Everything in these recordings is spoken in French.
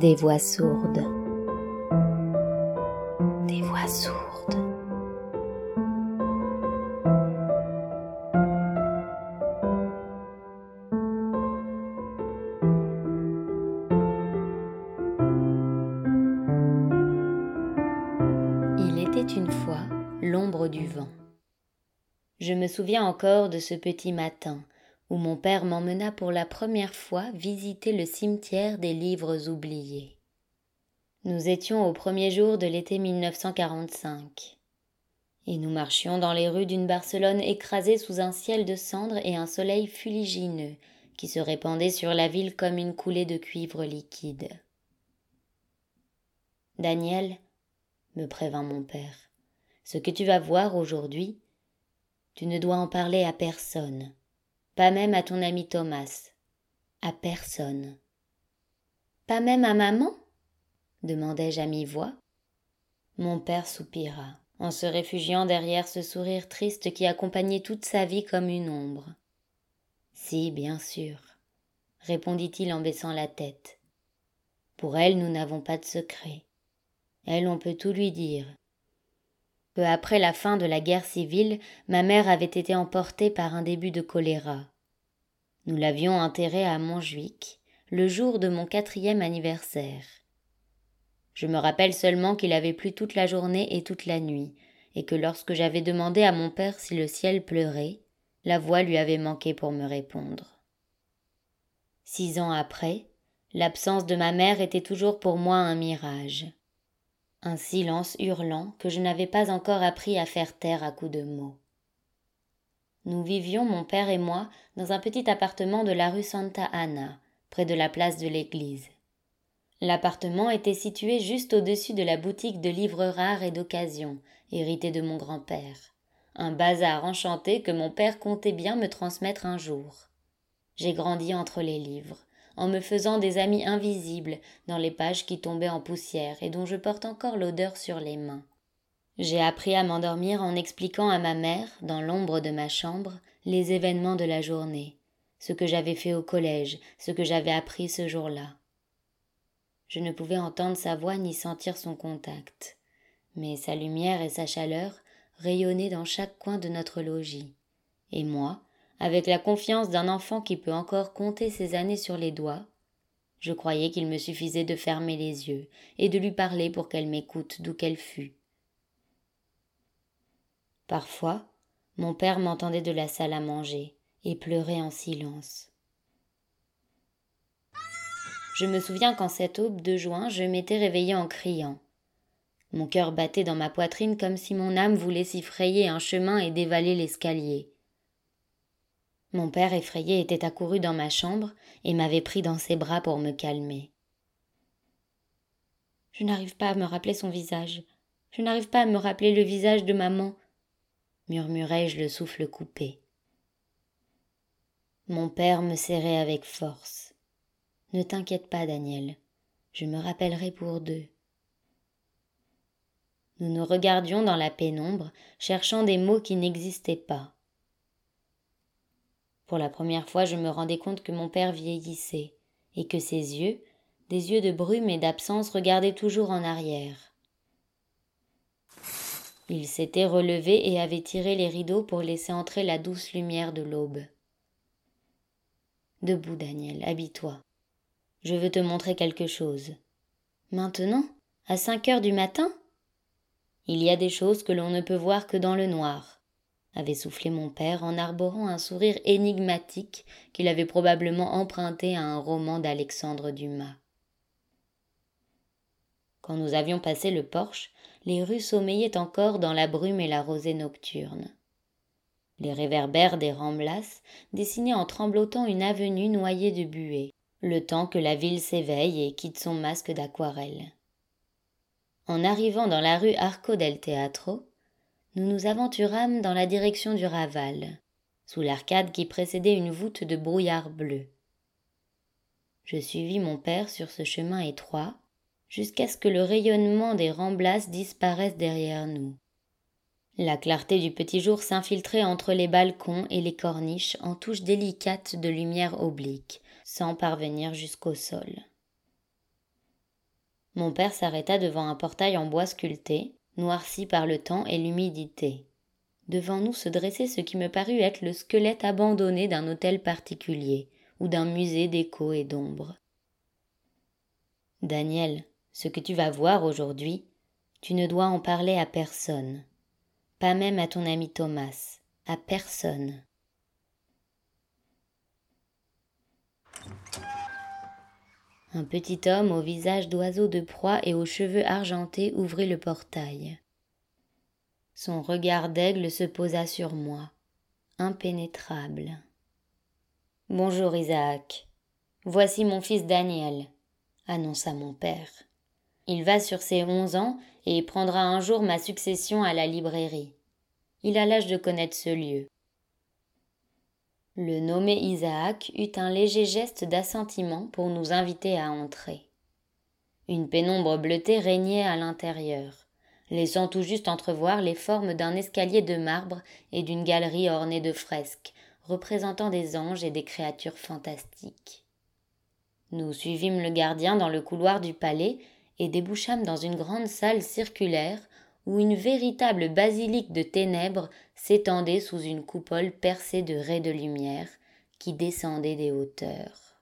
Des voix sourdes. Des voix sourdes. Il était une fois l'ombre du vent. Je me souviens encore de ce petit matin où mon père m'emmena pour la première fois visiter le cimetière des livres oubliés. Nous étions au premier jour de l'été 1945, et nous marchions dans les rues d'une Barcelone écrasée sous un ciel de cendres et un soleil fuligineux qui se répandait sur la ville comme une coulée de cuivre liquide. Daniel, me prévint mon père, ce que tu vas voir aujourd'hui, tu ne dois en parler à personne pas même à ton ami Thomas. À personne. Pas même à maman? demandai-je à mi-voix. Mon père soupira, en se réfugiant derrière ce sourire triste qui accompagnait toute sa vie comme une ombre. Si, bien sûr, répondit-il en baissant la tête. Pour elle, nous n'avons pas de secret. Elle, on peut tout lui dire. Peu après la fin de la guerre civile, ma mère avait été emportée par un début de choléra. Nous l'avions enterrée à Montjuic, le jour de mon quatrième anniversaire. Je me rappelle seulement qu'il avait plu toute la journée et toute la nuit, et que lorsque j'avais demandé à mon père si le ciel pleurait, la voix lui avait manqué pour me répondre. Six ans après, l'absence de ma mère était toujours pour moi un mirage un silence hurlant que je n'avais pas encore appris à faire taire à coups de mots. Nous vivions, mon père et moi, dans un petit appartement de la rue Santa Ana, près de la place de l'église. L'appartement était situé juste au-dessus de la boutique de livres rares et d'occasion, héritée de mon grand-père. Un bazar enchanté que mon père comptait bien me transmettre un jour. J'ai grandi entre les livres, en me faisant des amis invisibles dans les pages qui tombaient en poussière et dont je porte encore l'odeur sur les mains. J'ai appris à m'endormir en expliquant à ma mère, dans l'ombre de ma chambre, les événements de la journée, ce que j'avais fait au collège, ce que j'avais appris ce jour-là. Je ne pouvais entendre sa voix ni sentir son contact, mais sa lumière et sa chaleur rayonnaient dans chaque coin de notre logis. Et moi, avec la confiance d'un enfant qui peut encore compter ses années sur les doigts, je croyais qu'il me suffisait de fermer les yeux et de lui parler pour qu'elle m'écoute d'où qu'elle fût. Parfois, mon père m'entendait de la salle à manger et pleurait en silence. Je me souviens qu'en cette aube de juin, je m'étais réveillée en criant. Mon cœur battait dans ma poitrine comme si mon âme voulait s'y frayer un chemin et dévaler l'escalier. Mon père effrayé était accouru dans ma chambre et m'avait pris dans ses bras pour me calmer. Je n'arrive pas à me rappeler son visage. Je n'arrive pas à me rappeler le visage de maman, murmurai-je le souffle coupé. Mon père me serrait avec force. Ne t'inquiète pas, Daniel. Je me rappellerai pour deux. Nous nous regardions dans la pénombre, cherchant des mots qui n'existaient pas. Pour la première fois, je me rendais compte que mon père vieillissait, et que ses yeux, des yeux de brume et d'absence, regardaient toujours en arrière. Il s'était relevé et avait tiré les rideaux pour laisser entrer la douce lumière de l'aube. Debout, Daniel, habille-toi. Je veux te montrer quelque chose. Maintenant? À cinq heures du matin? Il y a des choses que l'on ne peut voir que dans le noir avait soufflé mon père en arborant un sourire énigmatique qu'il avait probablement emprunté à un roman d'Alexandre Dumas. Quand nous avions passé le porche, les rues sommeillaient encore dans la brume et la rosée nocturne. Les réverbères des ramblas dessinaient en tremblotant une avenue noyée de buée, le temps que la ville s'éveille et quitte son masque d'aquarelle. En arrivant dans la rue Arco del Teatro, nous nous aventurâmes dans la direction du Raval, sous l'arcade qui précédait une voûte de brouillard bleu. Je suivis mon père sur ce chemin étroit, jusqu'à ce que le rayonnement des remblasses disparaisse derrière nous. La clarté du petit jour s'infiltrait entre les balcons et les corniches en touches délicates de lumière oblique, sans parvenir jusqu'au sol. Mon père s'arrêta devant un portail en bois sculpté, noirci par le temps et l'humidité. Devant nous se dressait ce qui me parut être le squelette abandonné d'un hôtel particulier ou d'un musée d'écho et d'ombre. Daniel, ce que tu vas voir aujourd'hui, tu ne dois en parler à personne, pas même à ton ami Thomas, à personne. Un petit homme au visage d'oiseau de proie et aux cheveux argentés ouvrit le portail. Son regard d'aigle se posa sur moi, impénétrable. Bonjour Isaac. Voici mon fils Daniel, annonça mon père. Il va sur ses onze ans et prendra un jour ma succession à la librairie. Il a l'âge de connaître ce lieu. Le nommé Isaac eut un léger geste d'assentiment pour nous inviter à entrer. Une pénombre bleutée régnait à l'intérieur, laissant tout juste entrevoir les formes d'un escalier de marbre et d'une galerie ornée de fresques, représentant des anges et des créatures fantastiques. Nous suivîmes le gardien dans le couloir du palais et débouchâmes dans une grande salle circulaire où une véritable basilique de ténèbres s'étendait sous une coupole percée de raies de lumière qui descendaient des hauteurs.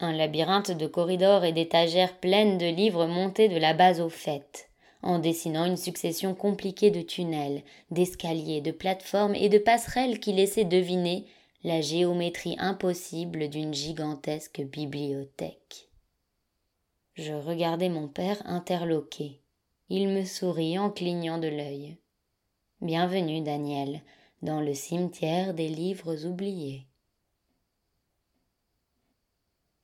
Un labyrinthe de corridors et d'étagères pleines de livres montait de la base au fait, en dessinant une succession compliquée de tunnels, d'escaliers, de plateformes et de passerelles qui laissaient deviner la géométrie impossible d'une gigantesque bibliothèque. Je regardai mon père interloqué. Il me sourit en clignant de l'œil. Bienvenue, Daniel, dans le cimetière des livres oubliés.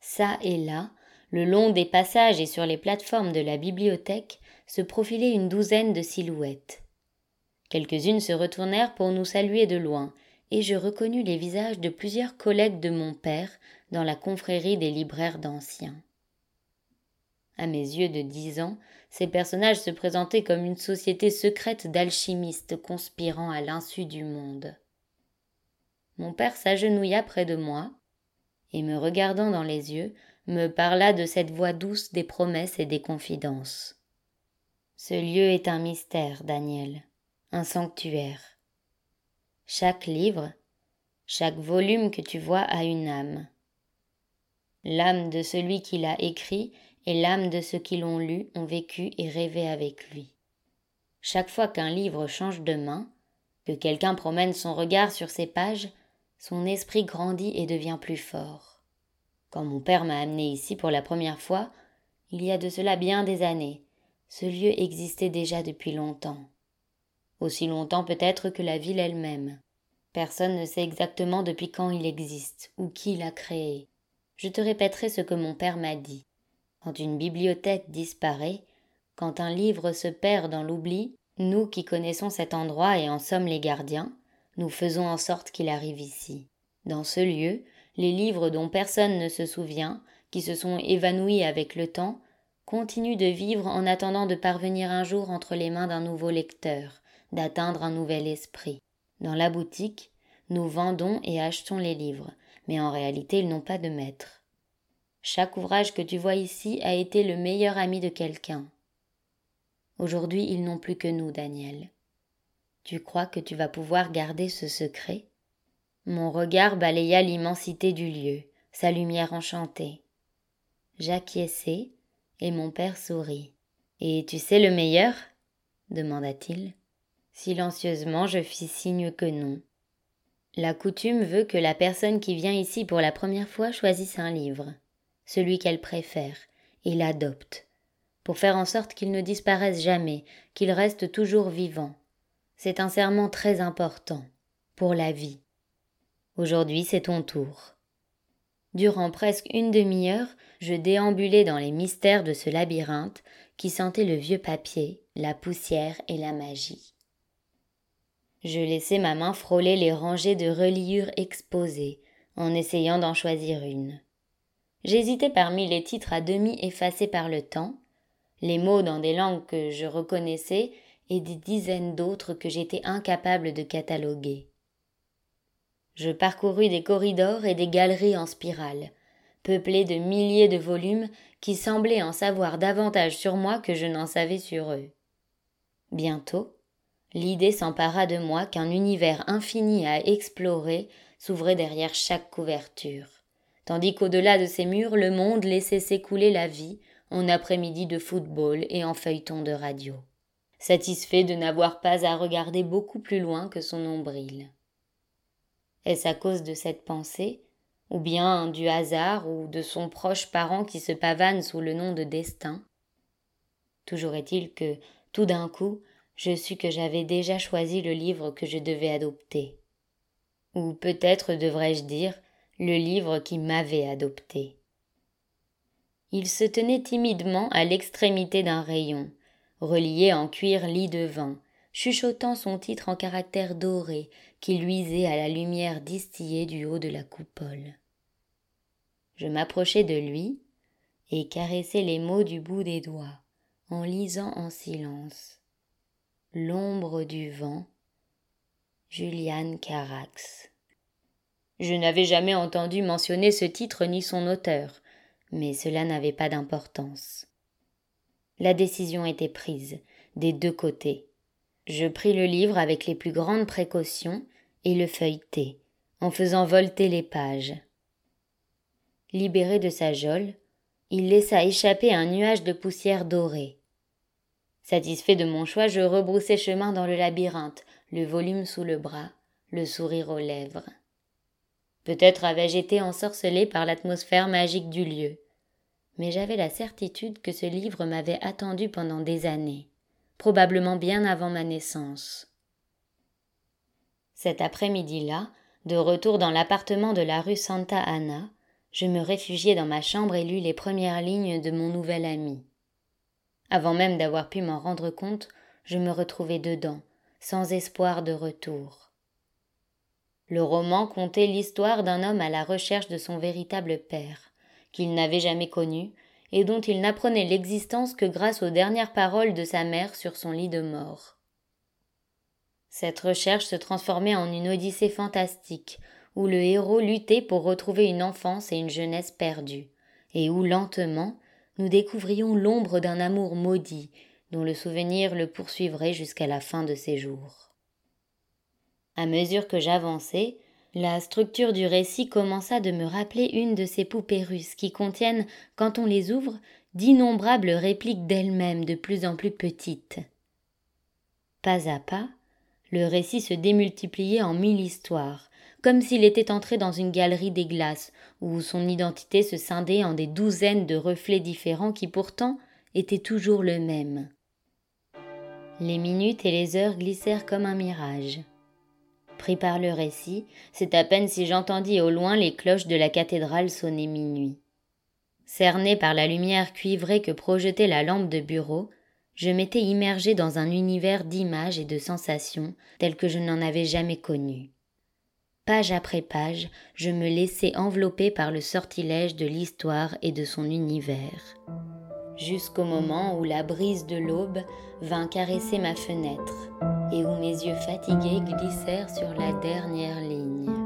Ça et là, le long des passages et sur les plateformes de la bibliothèque, se profilaient une douzaine de silhouettes. Quelques-unes se retournèrent pour nous saluer de loin, et je reconnus les visages de plusieurs collègues de mon père dans la confrérie des libraires d'anciens. À mes yeux de dix ans, ces personnages se présentaient comme une société secrète d'alchimistes conspirant à l'insu du monde. Mon père s'agenouilla près de moi, et me regardant dans les yeux, me parla de cette voix douce des promesses et des confidences. Ce lieu est un mystère, Daniel, un sanctuaire. Chaque livre, chaque volume que tu vois a une âme. L'âme de celui qui l'a écrit et l'âme de ceux qui l'ont lu, ont vécu et rêvé avec lui. Chaque fois qu'un livre change de main, que quelqu'un promène son regard sur ses pages, son esprit grandit et devient plus fort. Quand mon père m'a amené ici pour la première fois, il y a de cela bien des années, ce lieu existait déjà depuis longtemps. Aussi longtemps peut-être que la ville elle-même. Personne ne sait exactement depuis quand il existe, ou qui l'a créé. Je te répéterai ce que mon père m'a dit. Quand une bibliothèque disparaît, quand un livre se perd dans l'oubli, nous qui connaissons cet endroit et en sommes les gardiens, nous faisons en sorte qu'il arrive ici. Dans ce lieu, les livres dont personne ne se souvient, qui se sont évanouis avec le temps, continuent de vivre en attendant de parvenir un jour entre les mains d'un nouveau lecteur, d'atteindre un nouvel esprit. Dans la boutique, nous vendons et achetons les livres, mais en réalité ils n'ont pas de maître. Chaque ouvrage que tu vois ici a été le meilleur ami de quelqu'un. Aujourd'hui, ils n'ont plus que nous, Daniel. Tu crois que tu vas pouvoir garder ce secret? Mon regard balaya l'immensité du lieu, sa lumière enchantée. J'acquiesçai, et mon père sourit. Et tu sais le meilleur? demanda-t-il. Silencieusement, je fis signe que non. La coutume veut que la personne qui vient ici pour la première fois choisisse un livre celui qu'elle préfère, et l'adopte, pour faire en sorte qu'il ne disparaisse jamais, qu'il reste toujours vivant. C'est un serment très important, pour la vie. Aujourd'hui c'est ton tour. Durant presque une demi-heure, je déambulais dans les mystères de ce labyrinthe qui sentait le vieux papier, la poussière et la magie. Je laissais ma main frôler les rangées de reliures exposées, en essayant d'en choisir une. J'hésitais parmi les titres à demi effacés par le temps, les mots dans des langues que je reconnaissais et des dizaines d'autres que j'étais incapable de cataloguer. Je parcourus des corridors et des galeries en spirale, peuplée de milliers de volumes qui semblaient en savoir davantage sur moi que je n'en savais sur eux. Bientôt, l'idée s'empara de moi qu'un univers infini à explorer s'ouvrait derrière chaque couverture, tandis qu'au-delà de ces murs le monde laissait s'écouler la vie en après-midi de football et en feuilleton de radio, satisfait de n'avoir pas à regarder beaucoup plus loin que son nombril. Est-ce à cause de cette pensée, ou bien du hasard ou de son proche parent qui se pavane sous le nom de destin? Toujours est-il que, tout d'un coup, je sus que j'avais déjà choisi le livre que je devais adopter. Ou peut-être devrais-je dire le livre qui m'avait adopté. Il se tenait timidement à l'extrémité d'un rayon, relié en cuir lit de vin, chuchotant son titre en caractères dorés qui luisaient à la lumière distillée du haut de la coupole. Je m'approchai de lui et caressai les mots du bout des doigts, en lisant en silence. L'ombre du vent, Juliane Carax. Je n'avais jamais entendu mentionner ce titre ni son auteur, mais cela n'avait pas d'importance. La décision était prise, des deux côtés. Je pris le livre avec les plus grandes précautions et le feuilletai, en faisant volter les pages. Libéré de sa geôle, il laissa échapper un nuage de poussière dorée. Satisfait de mon choix, je rebroussai chemin dans le labyrinthe, le volume sous le bras, le sourire aux lèvres. Peut-être avais-je été ensorcelé par l'atmosphère magique du lieu, mais j'avais la certitude que ce livre m'avait attendu pendant des années probablement bien avant ma naissance. Cet après-midi-là, de retour dans l'appartement de la rue Santa Ana, je me réfugiai dans ma chambre et lus les premières lignes de mon nouvel ami. Avant même d'avoir pu m'en rendre compte, je me retrouvai dedans, sans espoir de retour. Le roman contait l'histoire d'un homme à la recherche de son véritable père, qu'il n'avait jamais connu, et dont il n'apprenait l'existence que grâce aux dernières paroles de sa mère sur son lit de mort. Cette recherche se transformait en une odyssée fantastique, où le héros luttait pour retrouver une enfance et une jeunesse perdues, et où lentement nous découvrions l'ombre d'un amour maudit, dont le souvenir le poursuivrait jusqu'à la fin de ses jours. À mesure que j'avançais, la structure du récit commença de me rappeler une de ces poupées russes qui contiennent, quand on les ouvre, d'innombrables répliques d'elles-mêmes de plus en plus petites. Pas à pas, le récit se démultipliait en mille histoires, comme s'il était entré dans une galerie des glaces, où son identité se scindait en des douzaines de reflets différents qui pourtant étaient toujours le même. Les minutes et les heures glissèrent comme un mirage. Pris par le récit, c'est à peine si j'entendis au loin les cloches de la cathédrale sonner minuit. Cerné par la lumière cuivrée que projetait la lampe de bureau, je m'étais immergé dans un univers d'images et de sensations tel que je n'en avais jamais connu. Page après page, je me laissais envelopper par le sortilège de l'histoire et de son univers. Jusqu'au moment où la brise de l'aube vint caresser ma fenêtre et où mes yeux fatigués glissèrent sur la dernière ligne.